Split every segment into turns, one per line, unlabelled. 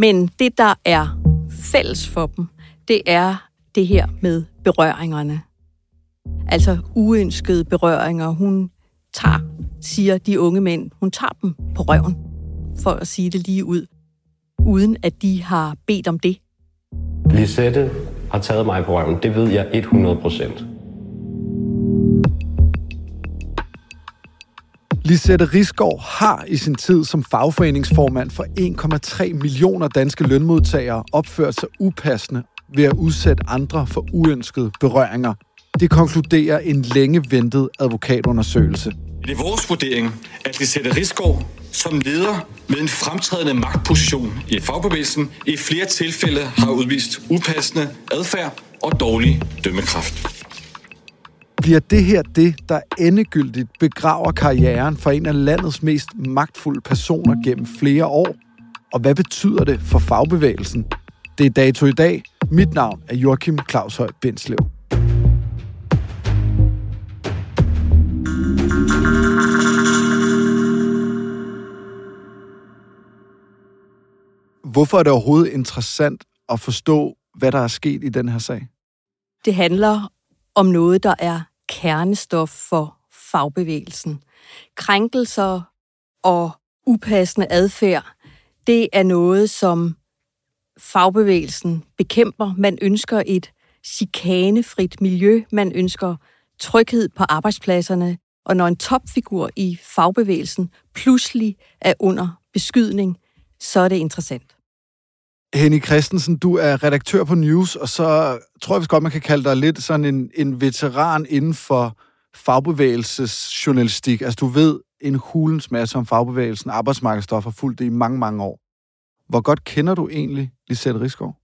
men det, der er fælles for dem, det er det her med berøringerne. Altså uønskede berøringer. Hun tager, siger de unge mænd, hun tager dem på røven, for at sige det lige ud, uden at de har bedt om det.
Lisette har taget mig på røven. Det ved jeg 100 procent.
Lisette Risgaard har i sin tid som fagforeningsformand for 1,3 millioner danske lønmodtagere opført sig upassende ved at udsætte andre for uønskede berøringer. Det konkluderer en længe ventet advokatundersøgelse.
Det er vores vurdering, at Lisette Risgaard som leder med en fremtrædende magtposition i fagbevægelsen i flere tilfælde har udvist upassende adfærd og dårlig dømmekraft.
Bliver det her det, der endegyldigt begraver karrieren for en af landets mest magtfulde personer gennem flere år? Og hvad betyder det for fagbevægelsen? Det er dato i dag. Mit navn er Joachim Claus Høj Bindslev. Hvorfor er det overhovedet interessant at forstå, hvad der er sket i den her sag?
Det handler om noget, der er kernestof for fagbevægelsen. Krænkelser og upassende adfærd, det er noget, som fagbevægelsen bekæmper. Man ønsker et chikanefrit miljø, man ønsker tryghed på arbejdspladserne, og når en topfigur i fagbevægelsen pludselig er under beskydning, så er det interessant.
Henny Christensen, du er redaktør på News, og så tror jeg vist godt, man kan kalde dig lidt sådan en, en veteran inden for fagbevægelsesjournalistik. Altså, du ved en hulens masse om fagbevægelsen, arbejdsmarkedsstof har fulgt det i mange, mange år. Hvor godt kender du egentlig Lisette Rigsgaard?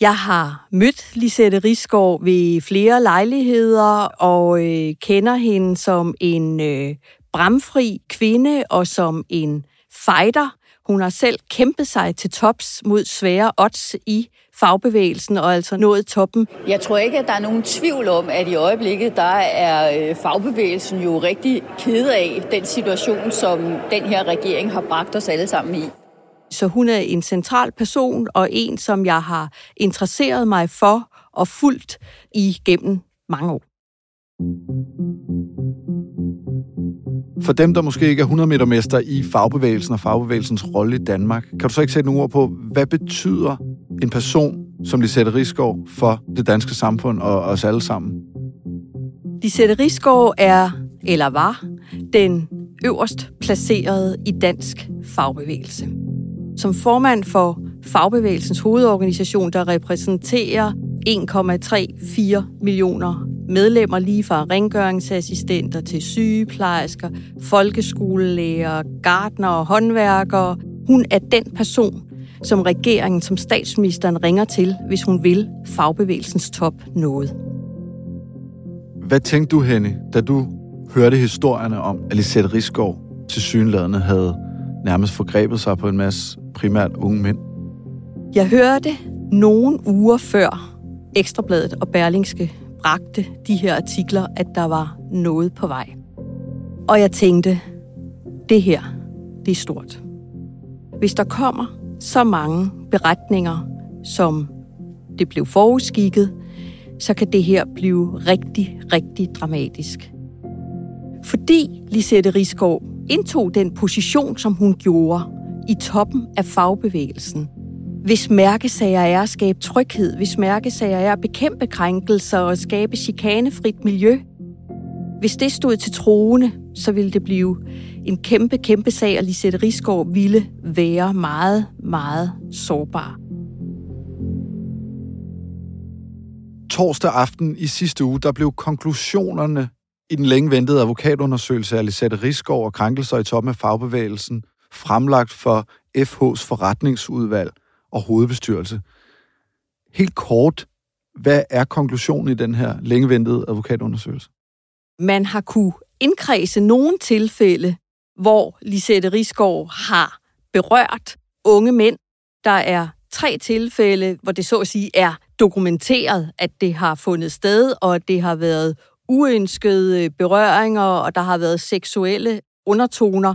Jeg har mødt Lisette Rigsgaard ved flere lejligheder og øh, kender hende som en øh, bramfri kvinde og som en fighter. Hun har selv kæmpet sig til tops mod svære odds i fagbevægelsen og altså nået toppen.
Jeg tror ikke, at der er nogen tvivl om, at i øjeblikket der er øh, fagbevægelsen jo rigtig ked af den situation, som den her regering har bragt os alle sammen i.
Så hun er en central person og en, som jeg har interesseret mig for og fulgt igennem mange år.
For dem, der måske ikke er 100 meter mester i fagbevægelsen og fagbevægelsens rolle i Danmark, kan du så ikke sætte nogle ord på, hvad betyder en person som Lisette Rigsgaard for det danske samfund og os alle sammen?
Lisette Rigsgaard er, eller var, den øverst placerede i dansk fagbevægelse. Som formand for fagbevægelsens hovedorganisation, der repræsenterer 1,34 millioner medlemmer lige fra rengøringsassistenter til sygeplejersker, folkeskolelærer, gardner og håndværkere. Hun er den person, som regeringen, som statsministeren ringer til, hvis hun vil fagbevægelsens top noget.
Hvad tænkte du, Henny, da du hørte historierne om, at Lisette Rigsgaard til synlædende havde nærmest forgrebet sig på en masse primært unge mænd?
Jeg hørte nogle uger før Ekstrabladet og Berlingske bragte de her artikler, at der var noget på vej. Og jeg tænkte, det her, det er stort. Hvis der kommer så mange beretninger, som det blev forudskikket, så kan det her blive rigtig, rigtig dramatisk. Fordi Lisette Rigsgaard indtog den position, som hun gjorde i toppen af fagbevægelsen, hvis mærkesager er at skabe tryghed, hvis mærkesager er at bekæmpe krænkelser og skabe chikanefrit miljø, hvis det stod til troende, så ville det blive en kæmpe, kæmpe sag, og Lisette Rigsgaard ville være meget, meget sårbar.
Torsdag aften i sidste uge, der blev konklusionerne i den længe ventede advokatundersøgelse af Lisette Rigsgaard og krænkelser i toppen af fagbevægelsen fremlagt for FH's forretningsudvalg og hovedbestyrelse. Helt kort, hvad er konklusionen i den her længe ventede advokatundersøgelse?
Man har kunne indkredse nogle tilfælde, hvor Lisette Rigsgaard har berørt unge mænd. Der er tre tilfælde, hvor det så at sige er dokumenteret, at det har fundet sted, og at det har været uønskede berøringer, og der har været seksuelle undertoner.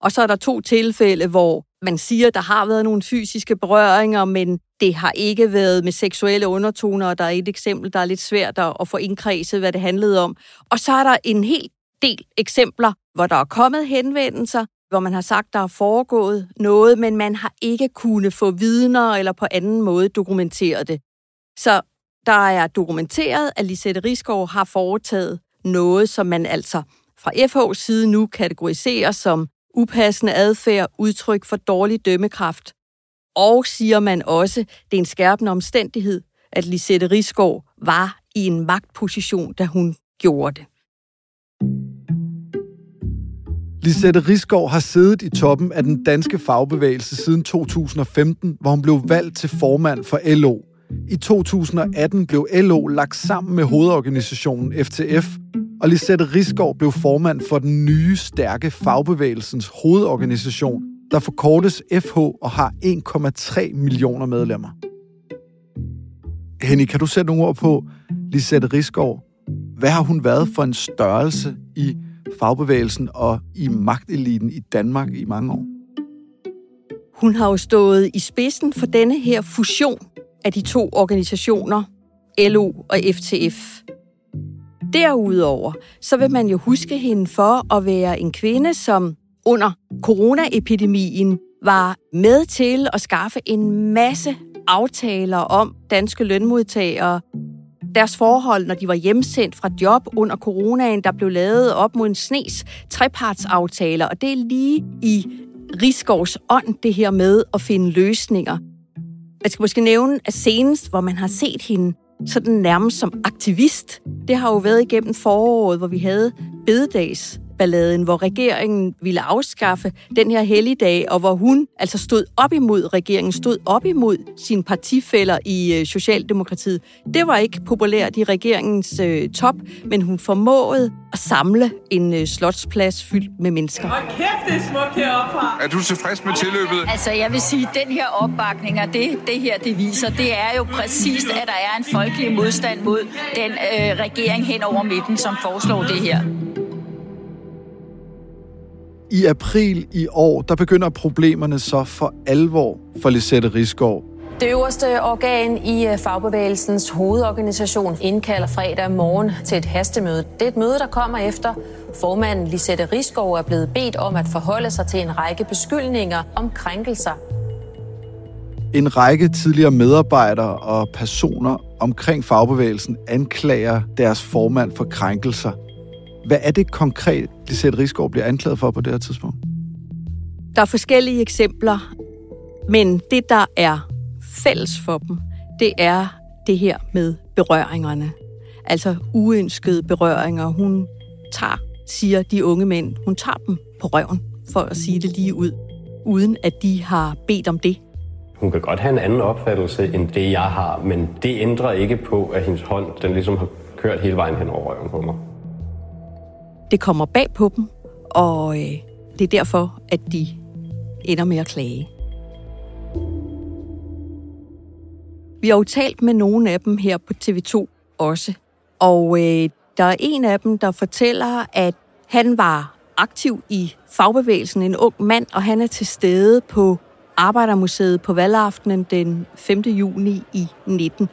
Og så er der to tilfælde, hvor man siger, der har været nogle fysiske berøringer, men det har ikke været med seksuelle undertoner, og der er et eksempel, der er lidt svært at få indkredset, hvad det handlede om. Og så er der en hel del eksempler, hvor der er kommet henvendelser, hvor man har sagt, der er foregået noget, men man har ikke kunne få vidner eller på anden måde dokumentere det. Så der er dokumenteret, at Lisette Rigsgaard har foretaget noget, som man altså fra FH's side nu kategoriserer som upassende adfærd, udtryk for dårlig dømmekraft. Og siger man også, det er en skærpende omstændighed, at Lisette Rigsgaard var i en magtposition, da hun gjorde det.
Lisette Rigsgaard har siddet i toppen af den danske fagbevægelse siden 2015, hvor hun blev valgt til formand for LO. I 2018 blev LO lagt sammen med hovedorganisationen FTF, og Lisette Risgaard blev formand for den nye, stærke fagbevægelsens hovedorganisation, der forkortes FH og har 1,3 millioner medlemmer. Henny, kan du sætte nogle ord på Lisette Risgaard? Hvad har hun været for en størrelse i fagbevægelsen og i magteliten i Danmark i mange år?
Hun har jo stået i spidsen for denne her fusion af de to organisationer, LO og FTF. Derudover så vil man jo huske hende for at være en kvinde, som under coronaepidemien var med til at skaffe en masse aftaler om danske lønmodtagere, deres forhold, når de var hjemsendt fra job under coronaen, der blev lavet op mod en snes trepartsaftaler, og det er lige i Rigsgaards ånd, det her med at finde løsninger. Jeg skal måske nævne, at senest, hvor man har set hende sådan nærmest som aktivist, det har jo været igennem foråret, hvor vi havde bededags balladen, hvor regeringen ville afskaffe den her helligdag, og hvor hun altså stod op imod regeringen, stod op imod sine partifælder i øh, Socialdemokratiet. Det var ikke populært i regeringens øh, top, men hun formåede at samle en øh, slotsplads fyldt med mennesker.
Hold kæft, det er smukt heroppe
Er du tilfreds med tilløbet?
Altså, jeg vil sige, at den her opbakning, og det, det her det viser, det er jo præcis, at der er en folkelig modstand mod den øh, regering hen over midten, som foreslår det her.
I april i år, der begynder problemerne så for alvor for Lisette Rigsgaard.
Det øverste organ i øh, fagbevægelsens hovedorganisation indkalder fredag morgen til et hastemøde. Det er et møde, der kommer efter formanden Lisette Rigsgaard er blevet bedt om at forholde sig til en række beskyldninger om krænkelser.
En række tidligere medarbejdere og personer omkring fagbevægelsen anklager deres formand for krænkelser. Hvad er det konkret, Lisette Rigsgaard bliver anklaget for på det her tidspunkt?
Der er forskellige eksempler, men det, der er fælles for dem, det er det her med berøringerne. Altså uønskede berøringer. Hun tager, siger de unge mænd, hun tager dem på røven, for at sige det lige ud, uden at de har bedt om det.
Hun kan godt have en anden opfattelse end det, jeg har, men det ændrer ikke på, at hendes hånd den ligesom har kørt hele vejen hen over røven på mig.
Det kommer bag på dem, og øh, det er derfor, at de ender med at klage. Vi har jo talt med nogle af dem her på TV2 også, og øh, der er en af dem, der fortæller, at han var aktiv i fagbevægelsen, en ung mand, og han er til stede på Arbejdermuseet på valgaftenen den 5. juni i 19.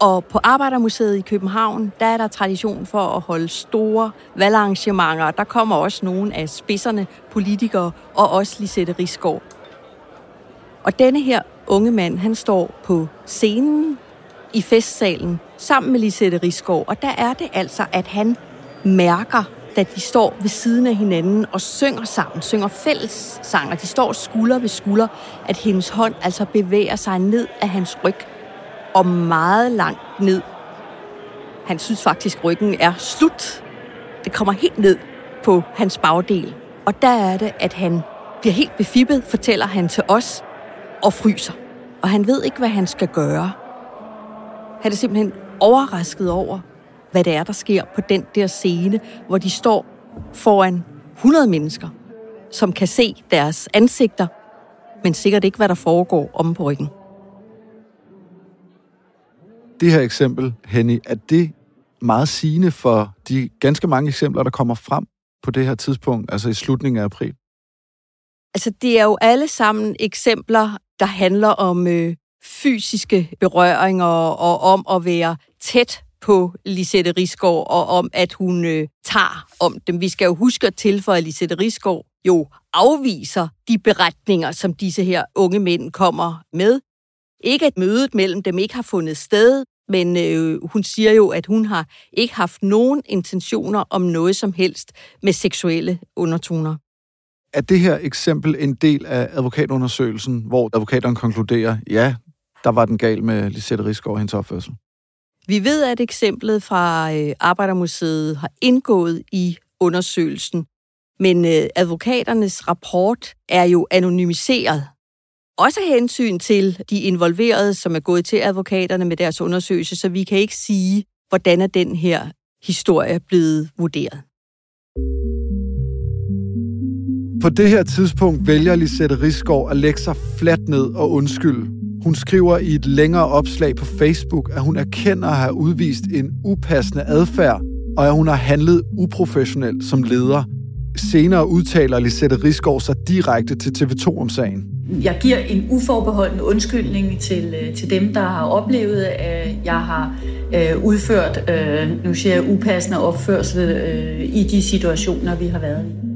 Og på Arbejdermuseet i København, der er der tradition for at holde store valgarrangementer. Der kommer også nogle af spidserne, politikere og også Lisette Rigsgaard. Og denne her unge mand, han står på scenen i festsalen sammen med Lisette Rigsgaard. Og der er det altså, at han mærker, da de står ved siden af hinanden og synger sammen, synger fælles og De står skulder ved skulder, at hendes hånd altså bevæger sig ned af hans ryg og meget langt ned. Han synes faktisk, at ryggen er slut. Det kommer helt ned på hans bagdel. Og der er det, at han bliver helt befippet, fortæller han til os, og fryser. Og han ved ikke, hvad han skal gøre. Han er simpelthen overrasket over, hvad det er, der sker på den der scene, hvor de står foran 100 mennesker, som kan se deres ansigter, men sikkert ikke, hvad der foregår om på ryggen.
Det her eksempel, Henny, er det meget sigende for de ganske mange eksempler, der kommer frem på det her tidspunkt, altså i slutningen af april?
Altså, det er jo alle sammen eksempler, der handler om øh, fysiske berøringer og om at være tæt på Lisette Risgaard og om, at hun øh, tager om dem. Vi skal jo huske at tilføje, at Lisette Risgaard jo afviser de beretninger, som disse her unge mænd kommer med. Ikke at mødet mellem dem ikke har fundet sted, men øh, hun siger jo, at hun har ikke haft nogen intentioner om noget som helst med seksuelle undertoner.
Er det her eksempel en del af advokatundersøgelsen, hvor advokaterne konkluderer, ja, der var den gal med Lisette Rigsgaard og hendes opførsel?
Vi ved, at eksemplet fra øh, Arbejdermuseet har indgået i undersøgelsen, men øh, advokaternes rapport er jo anonymiseret. Også hensyn til de involverede, som er gået til advokaterne med deres undersøgelse, så vi kan ikke sige, hvordan er den her historie blevet vurderet.
På det her tidspunkt vælger Lisette Rigsgaard at lægge sig fladt ned og undskylde. Hun skriver i et længere opslag på Facebook, at hun erkender at have udvist en upassende adfærd, og at hun har handlet uprofessionelt som leder. Senere udtaler Lisette Rigsgaard sig direkte til TV2 om sagen.
Jeg giver en uforbeholden undskyldning til, øh, til dem, der har oplevet, at jeg har øh, udført, øh, nu siger jeg, upassende opførsel øh, i de situationer, vi har været i.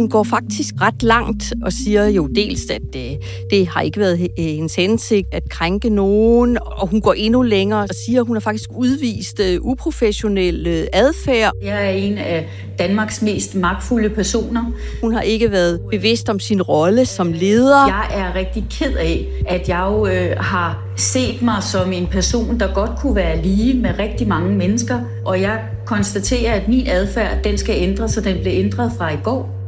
Hun går faktisk ret langt og siger jo dels, at det, det har ikke været hendes hensigt at krænke nogen, og hun går endnu længere og siger, at hun har faktisk udvist uh, uprofessionel uh, adfærd.
Jeg er en af Danmarks mest magtfulde personer.
Hun har ikke været bevidst om sin rolle som leder.
Jeg er rigtig ked af, at jeg jo øh, har set mig som en person, der godt kunne være lige med rigtig mange mennesker, og jeg konstaterer, at min adfærd, den skal ændres, så den blev ændret fra i går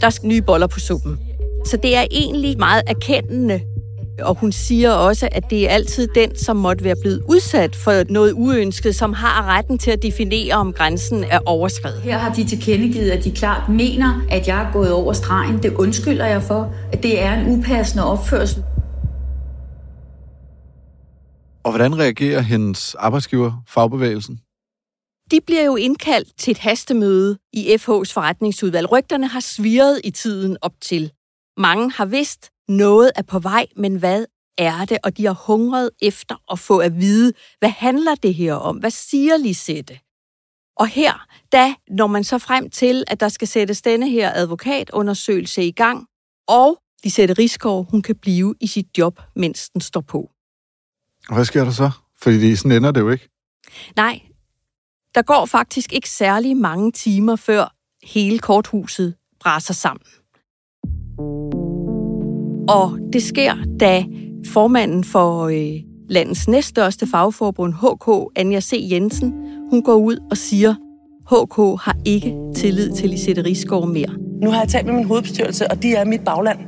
der skal nye boller på suppen. Så det er egentlig meget erkendende. Og hun siger også, at det er altid den, som måtte være blevet udsat for noget uønsket, som har retten til at definere, om grænsen er overskrevet.
Her har de tilkendegivet, at de klart mener, at jeg er gået over stregen. Det undskylder jeg for, at det er en upassende opførsel.
Og hvordan reagerer hendes arbejdsgiver, fagbevægelsen?
De bliver jo indkaldt til et hastemøde i FH's forretningsudvalg. Rygterne har svirret i tiden op til. Mange har vidst, noget er på vej, men hvad er det? Og de har hungret efter at få at vide, hvad handler det her om? Hvad siger Lisette? Og her, da når man så frem til, at der skal sættes denne her advokatundersøgelse i gang, og Lisette Rigsgaard, hun kan blive i sit job, mens den står på.
Hvad sker der så? Fordi sådan ender det jo ikke.
Nej, der går faktisk ikke særlig mange timer, før hele korthuset braser sammen. Og det sker, da formanden for øh, landets næststørste fagforbund, HK, Anja C. Jensen, hun går ud og siger, HK har ikke tillid til Lisette Rigsgaard mere.
Nu har jeg talt med min hovedbestyrelse, og de er mit bagland.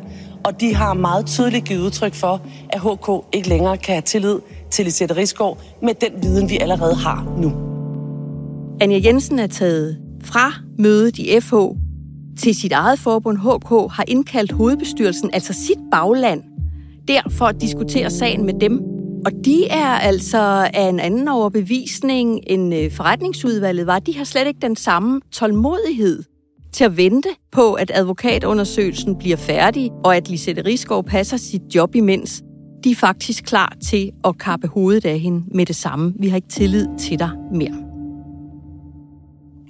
Og de har meget tydeligt givet udtryk for, at HK ikke længere kan have tillid til Lisette Rigsgaard med den viden, vi allerede har nu.
Anja Jensen er taget fra mødet i FH til sit eget forbund HK, har indkaldt hovedbestyrelsen, altså sit bagland, der for at diskutere sagen med dem. Og de er altså af en anden overbevisning end øh, forretningsudvalget var. De har slet ikke den samme tålmodighed til at vente på, at advokatundersøgelsen bliver færdig, og at Lisette Rigsgaard passer sit job imens. De er faktisk klar til at kappe hovedet af hende med det samme. Vi har ikke tillid til dig mere.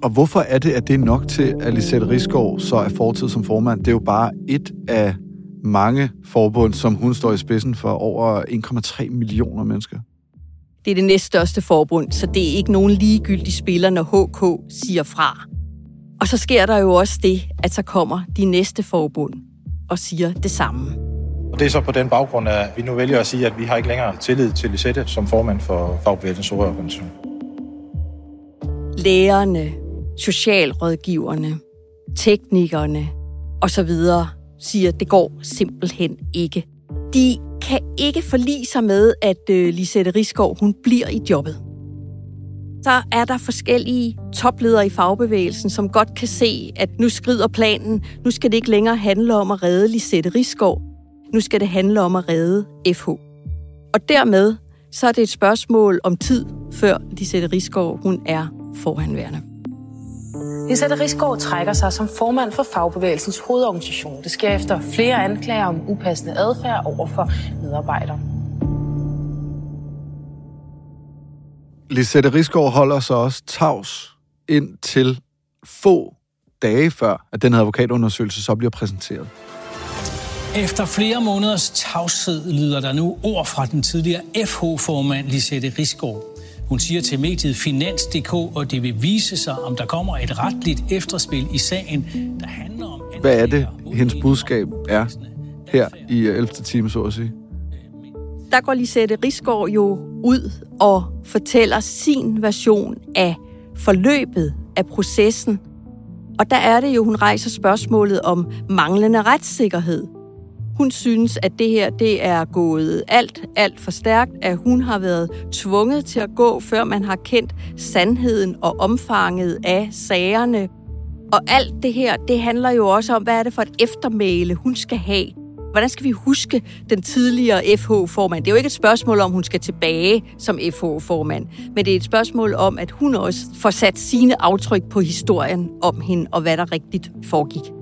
Og hvorfor er det, at det er nok til, at Lisette Rigsgaard så er fortid som formand? Det er jo bare et af mange forbund, som hun står i spidsen for over 1,3 millioner mennesker.
Det er det næststørste forbund, så det er ikke nogen ligegyldig spiller, når HK siger fra. Og så sker der jo også det, at så kommer de næste forbund og siger det samme.
Og det er så på den baggrund, at vi nu vælger at sige, at vi har ikke længere tillid til Lisette som formand for Fagbevægelsens Hovedorganisation.
Lærerne, socialrådgiverne, teknikerne osv. siger, at det går simpelthen ikke. De kan ikke forlige sig med, at øh, Lisette Riskov hun bliver i jobbet. Så er der forskellige topledere i fagbevægelsen, som godt kan se, at nu skrider planen. Nu skal det ikke længere handle om at redde Lisette Riskov. Nu skal det handle om at redde FH. Og dermed så er det et spørgsmål om tid, før Lisette Riskov hun er foranværende.
Lisette Rigsgaard trækker sig som formand for Fagbevægelsens hovedorganisation. Det sker efter flere anklager om upassende adfærd over for medarbejdere.
Lisette Rigsgaard holder sig også tavs ind til få dage før, at den advokatundersøgelse så bliver præsenteret.
Efter flere måneders tavshed lyder der nu ord fra den tidligere FH-formand Lisette Rigsgaard. Hun siger til mediet Finans.dk, og det vil vise sig, om der kommer et retligt efterspil i sagen, der handler om...
Hvad er det, hendes budskab er her i 11. time, så at sige?
Der går Lisette Rigsgaard jo ud og fortæller sin version af forløbet af processen. Og der er det jo, hun rejser spørgsmålet om manglende retssikkerhed. Hun synes, at det her det er gået alt, alt for stærkt, at hun har været tvunget til at gå, før man har kendt sandheden og omfanget af sagerne. Og alt det her, det handler jo også om, hvad er det for et eftermæle, hun skal have. Hvordan skal vi huske den tidligere FH-formand? Det er jo ikke et spørgsmål om, hun skal tilbage som FH-formand, men det er et spørgsmål om, at hun også får sat sine aftryk på historien om hende og hvad der rigtigt foregik.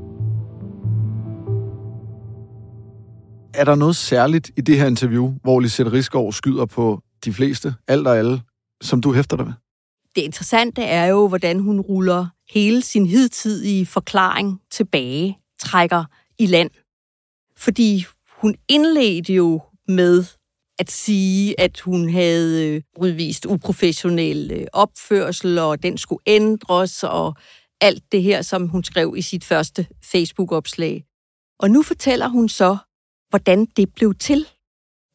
Er der noget særligt i det her interview, hvor Lisette Rigsgaard skyder på de fleste, alt og alle, som du hæfter dig ved?
Det interessante er jo, hvordan hun ruller hele sin hidtidige forklaring tilbage, trækker i land. Fordi hun indledte jo med at sige, at hun havde øh, udvist uprofessionel øh, opførsel, og den skulle ændres, og alt det her, som hun skrev i sit første Facebook-opslag. Og nu fortæller hun så, hvordan det blev til.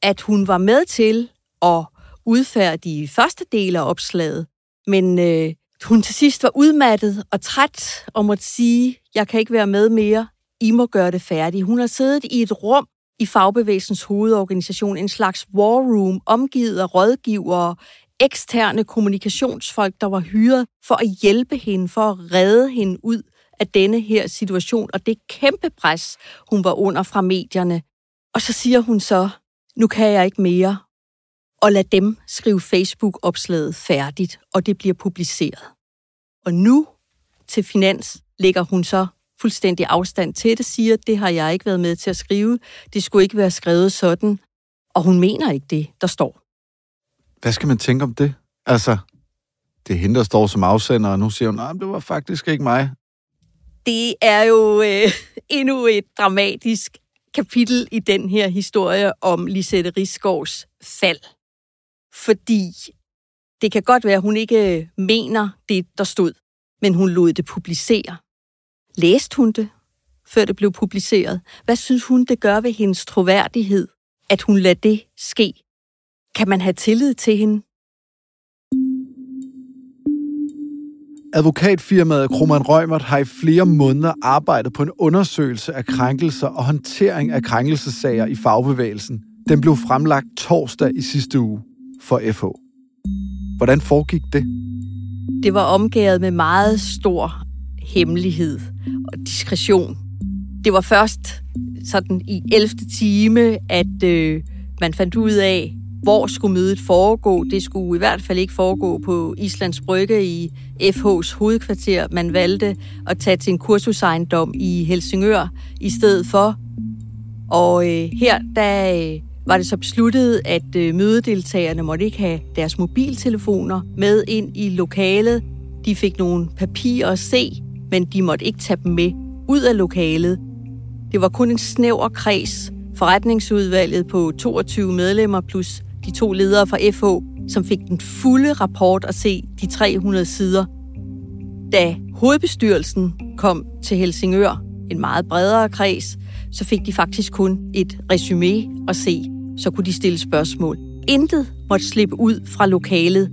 At hun var med til at udfærdige første del af opslaget, men øh, hun til sidst var udmattet og træt og måtte sige, jeg kan ikke være med mere, I må gøre det færdigt. Hun har siddet i et rum i fagbevægelsens hovedorganisation, en slags war room, omgivet af rådgivere, eksterne kommunikationsfolk, der var hyret for at hjælpe hende, for at redde hende ud af denne her situation, og det kæmpe pres, hun var under fra medierne. Og så siger hun så, nu kan jeg ikke mere, og lad dem skrive Facebook-opslaget færdigt, og det bliver publiceret. Og nu til Finans lægger hun så fuldstændig afstand til det, siger, det har jeg ikke været med til at skrive, det skulle ikke være skrevet sådan, og hun mener ikke det, der står.
Hvad skal man tænke om det? Altså, det er hende, der står som afsender, og nu siger hun, nej, det var faktisk ikke mig.
Det er jo øh, endnu et dramatisk kapitel i den her historie om Lisette Rigsgaards fald. Fordi det kan godt være, at hun ikke øh, mener det, der stod, men hun lod det publicere. Læste hun det, før det blev publiceret? Hvad synes hun, det gør ved hendes troværdighed, at hun lader det ske? Kan man have tillid til hende?
Advokatfirmaet Kroman Rømert har i flere måneder arbejdet på en undersøgelse af krænkelser og håndtering af krænkelsesager i fagbevægelsen. Den blev fremlagt torsdag i sidste uge for FH. Hvordan foregik det?
Det var omgået med meget stor hemmelighed og diskretion. Det var først sådan i 11. time, at øh, man fandt ud af, hvor skulle mødet foregå. Det skulle i hvert fald ikke foregå på Islands Brygge i FH's hovedkvarter. Man valgte at tage til en kursusejendom i Helsingør i stedet for. Og øh, her der øh, var det så besluttet, at øh, mødedeltagerne måtte ikke have deres mobiltelefoner med ind i lokalet. De fik nogle papirer at se, men de måtte ikke tage dem med ud af lokalet. Det var kun en snæver kreds, forretningsudvalget på 22 medlemmer plus de to ledere fra FH, som fik den fulde rapport at se de 300 sider. Da hovedbestyrelsen kom til Helsingør, en meget bredere kreds, så fik de faktisk kun et resume at se, så kunne de stille spørgsmål. Intet måtte slippe ud fra lokalet.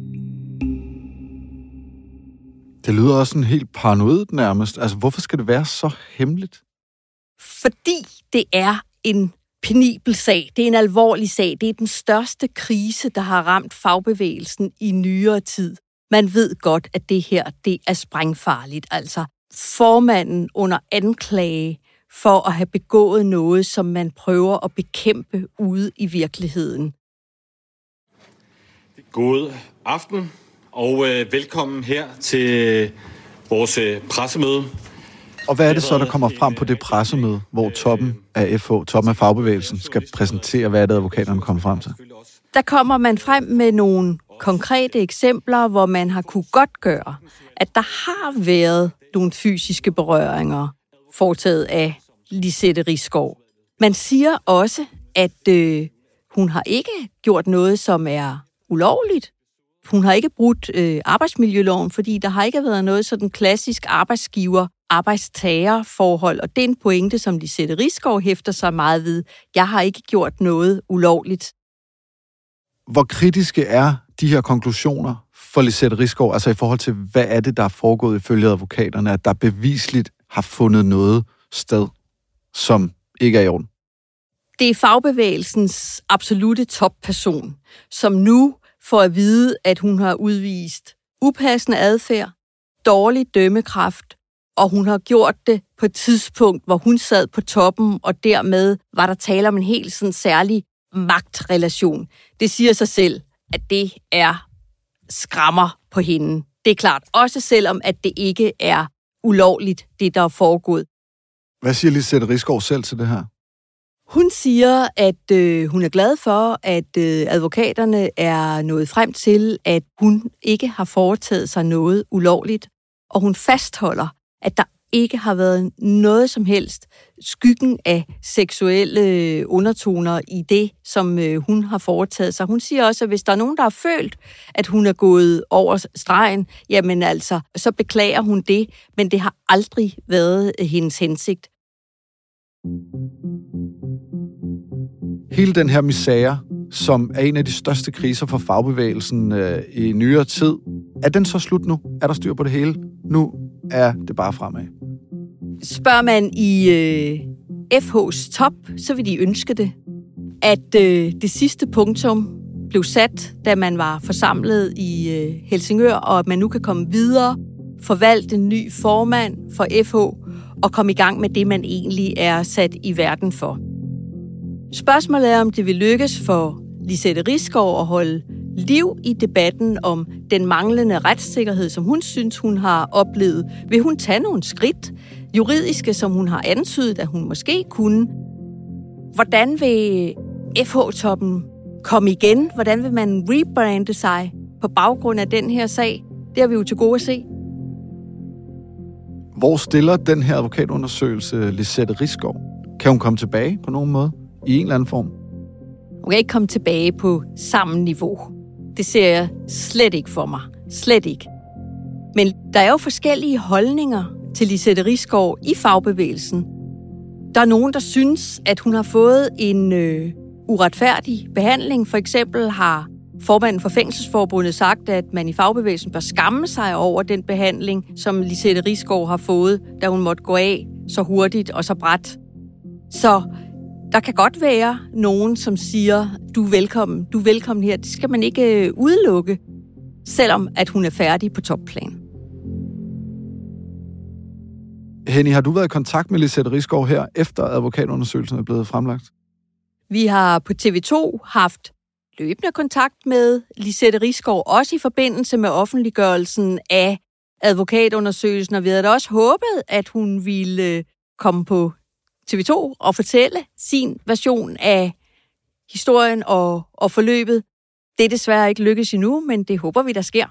Det lyder også en helt paranoid nærmest. Altså, hvorfor skal det være så hemmeligt?
Fordi det er en penibel sag. Det er en alvorlig sag. Det er den største krise, der har ramt fagbevægelsen i nyere tid. Man ved godt, at det her det er sprængfarligt. Altså, formanden under anklage for at have begået noget, som man prøver at bekæmpe ude i virkeligheden.
God aften og øh, velkommen her til vores øh, pressemøde.
Og hvad er det så, der kommer frem på det pressemøde, hvor toppen af FH, toppen af fagbevægelsen, skal præsentere, hvad er det, advokaterne kommer frem til?
Der kommer man frem med nogle konkrete eksempler, hvor man har kunne godt gøre, at der har været nogle fysiske berøringer foretaget af Lisette Riskov. Man siger også, at øh, hun har ikke gjort noget, som er ulovligt. Hun har ikke brudt øh, arbejdsmiljøloven, fordi der har ikke været noget sådan klassisk arbejdsgiver arbejdstagerforhold, og det er en pointe, som Lisette Riskov hæfter sig meget ved. Jeg har ikke gjort noget ulovligt.
Hvor kritiske er de her konklusioner for Lisette Riskov, altså i forhold til, hvad er det, der er foregået ifølge advokaterne, at der bevisligt har fundet noget sted, som ikke er i orden?
Det er fagbevægelsens absolute topperson, som nu får at vide, at hun har udvist upassende adfærd, dårlig dømmekraft, og hun har gjort det på et tidspunkt, hvor hun sad på toppen, og dermed var der tale om en helt sådan særlig magtrelation. Det siger sig selv, at det er skrammer på hende. Det er klart, også selvom at det ikke er ulovligt, det der er foregået.
Hvad siger Lisette Rigsgaard selv til det her?
Hun siger, at øh, hun er glad for, at øh, advokaterne er nået frem til, at hun ikke har foretaget sig noget ulovligt, og hun fastholder, at der ikke har været noget som helst skyggen af seksuelle undertoner i det, som øh, hun har foretaget sig. Hun siger også, at hvis der er nogen, der har følt, at hun er gået over stregen, jamen altså, så beklager hun det, men det har aldrig været øh, hendes hensigt.
Hele den her misære, som er en af de største kriser for fagbevægelsen øh, i nyere tid, er den så slut nu? Er der styr på det hele? Nu er det bare fremad.
Spørger man i øh, FH's top, så vil de ønske det. At øh, det sidste punktum blev sat, da man var forsamlet i øh, Helsingør, og at man nu kan komme videre, forvalte en ny formand for FH og komme i gang med det, man egentlig er sat i verden for. Spørgsmålet er, om det vil lykkes for Lisette Riskov at holde liv i debatten om den manglende retssikkerhed, som hun synes, hun har oplevet. Vil hun tage nogle skridt, juridiske, som hun har antydet, at hun måske kunne? Hvordan vil FH-toppen komme igen? Hvordan vil man rebrande sig på baggrund af den her sag? Det har vi jo til gode at se.
Hvor stiller den her advokatundersøgelse Lisette Riskov? Kan hun komme tilbage på nogen måde? I en eller anden form?
Hun kan ikke komme tilbage på samme niveau. Det ser jeg slet ikke for mig. Slet ikke. Men der er jo forskellige holdninger til Lisette Rigsgaard i fagbevægelsen. Der er nogen, der synes, at hun har fået en øh, uretfærdig behandling. For eksempel har formanden for Fængselsforbundet sagt, at man i fagbevægelsen bør skamme sig over den behandling, som Lisette Rigsgaard har fået, da hun måtte gå af så hurtigt og så bræt. Så der kan godt være nogen, som siger, du er velkommen, du er velkommen her. Det skal man ikke øh, udelukke, selvom at hun er færdig på topplan.
Henny, har du været i kontakt med Lisette Rigsgaard her, efter advokatundersøgelsen er blevet fremlagt?
Vi har på TV2 haft løbende kontakt med Lisette Rigsgaard, også i forbindelse med offentliggørelsen af advokatundersøgelsen, og vi havde da også håbet, at hun ville øh, komme på TV2 og fortælle sin version af historien og, og forløbet. Det er desværre ikke lykkes endnu, men det håber vi, der sker.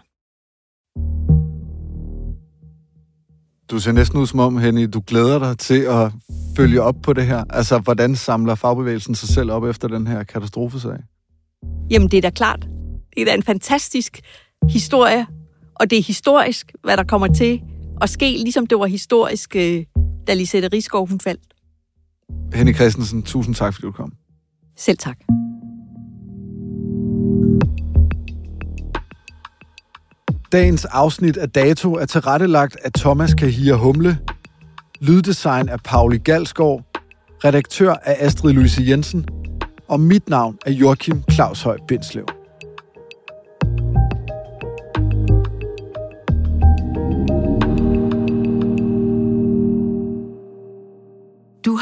Du ser næsten ud som om, Henny, du glæder dig til at følge op på det her. Altså, hvordan samler fagbevægelsen sig selv op efter den her katastrofesag?
Jamen, det er da klart. Det er da en fantastisk historie, og det er historisk, hvad der kommer til at ske, ligesom det var historisk, øh, da Lisette Rigsgaard hun faldt.
Henny Christensen, tusind tak, fordi du kom.
Selv tak.
Dagens afsnit af Dato er tilrettelagt af Thomas Kahir Humle, lyddesign af Pauli Galskov, redaktør af Astrid Louise Jensen, og mit navn er Joachim Claus Høj Bindslev.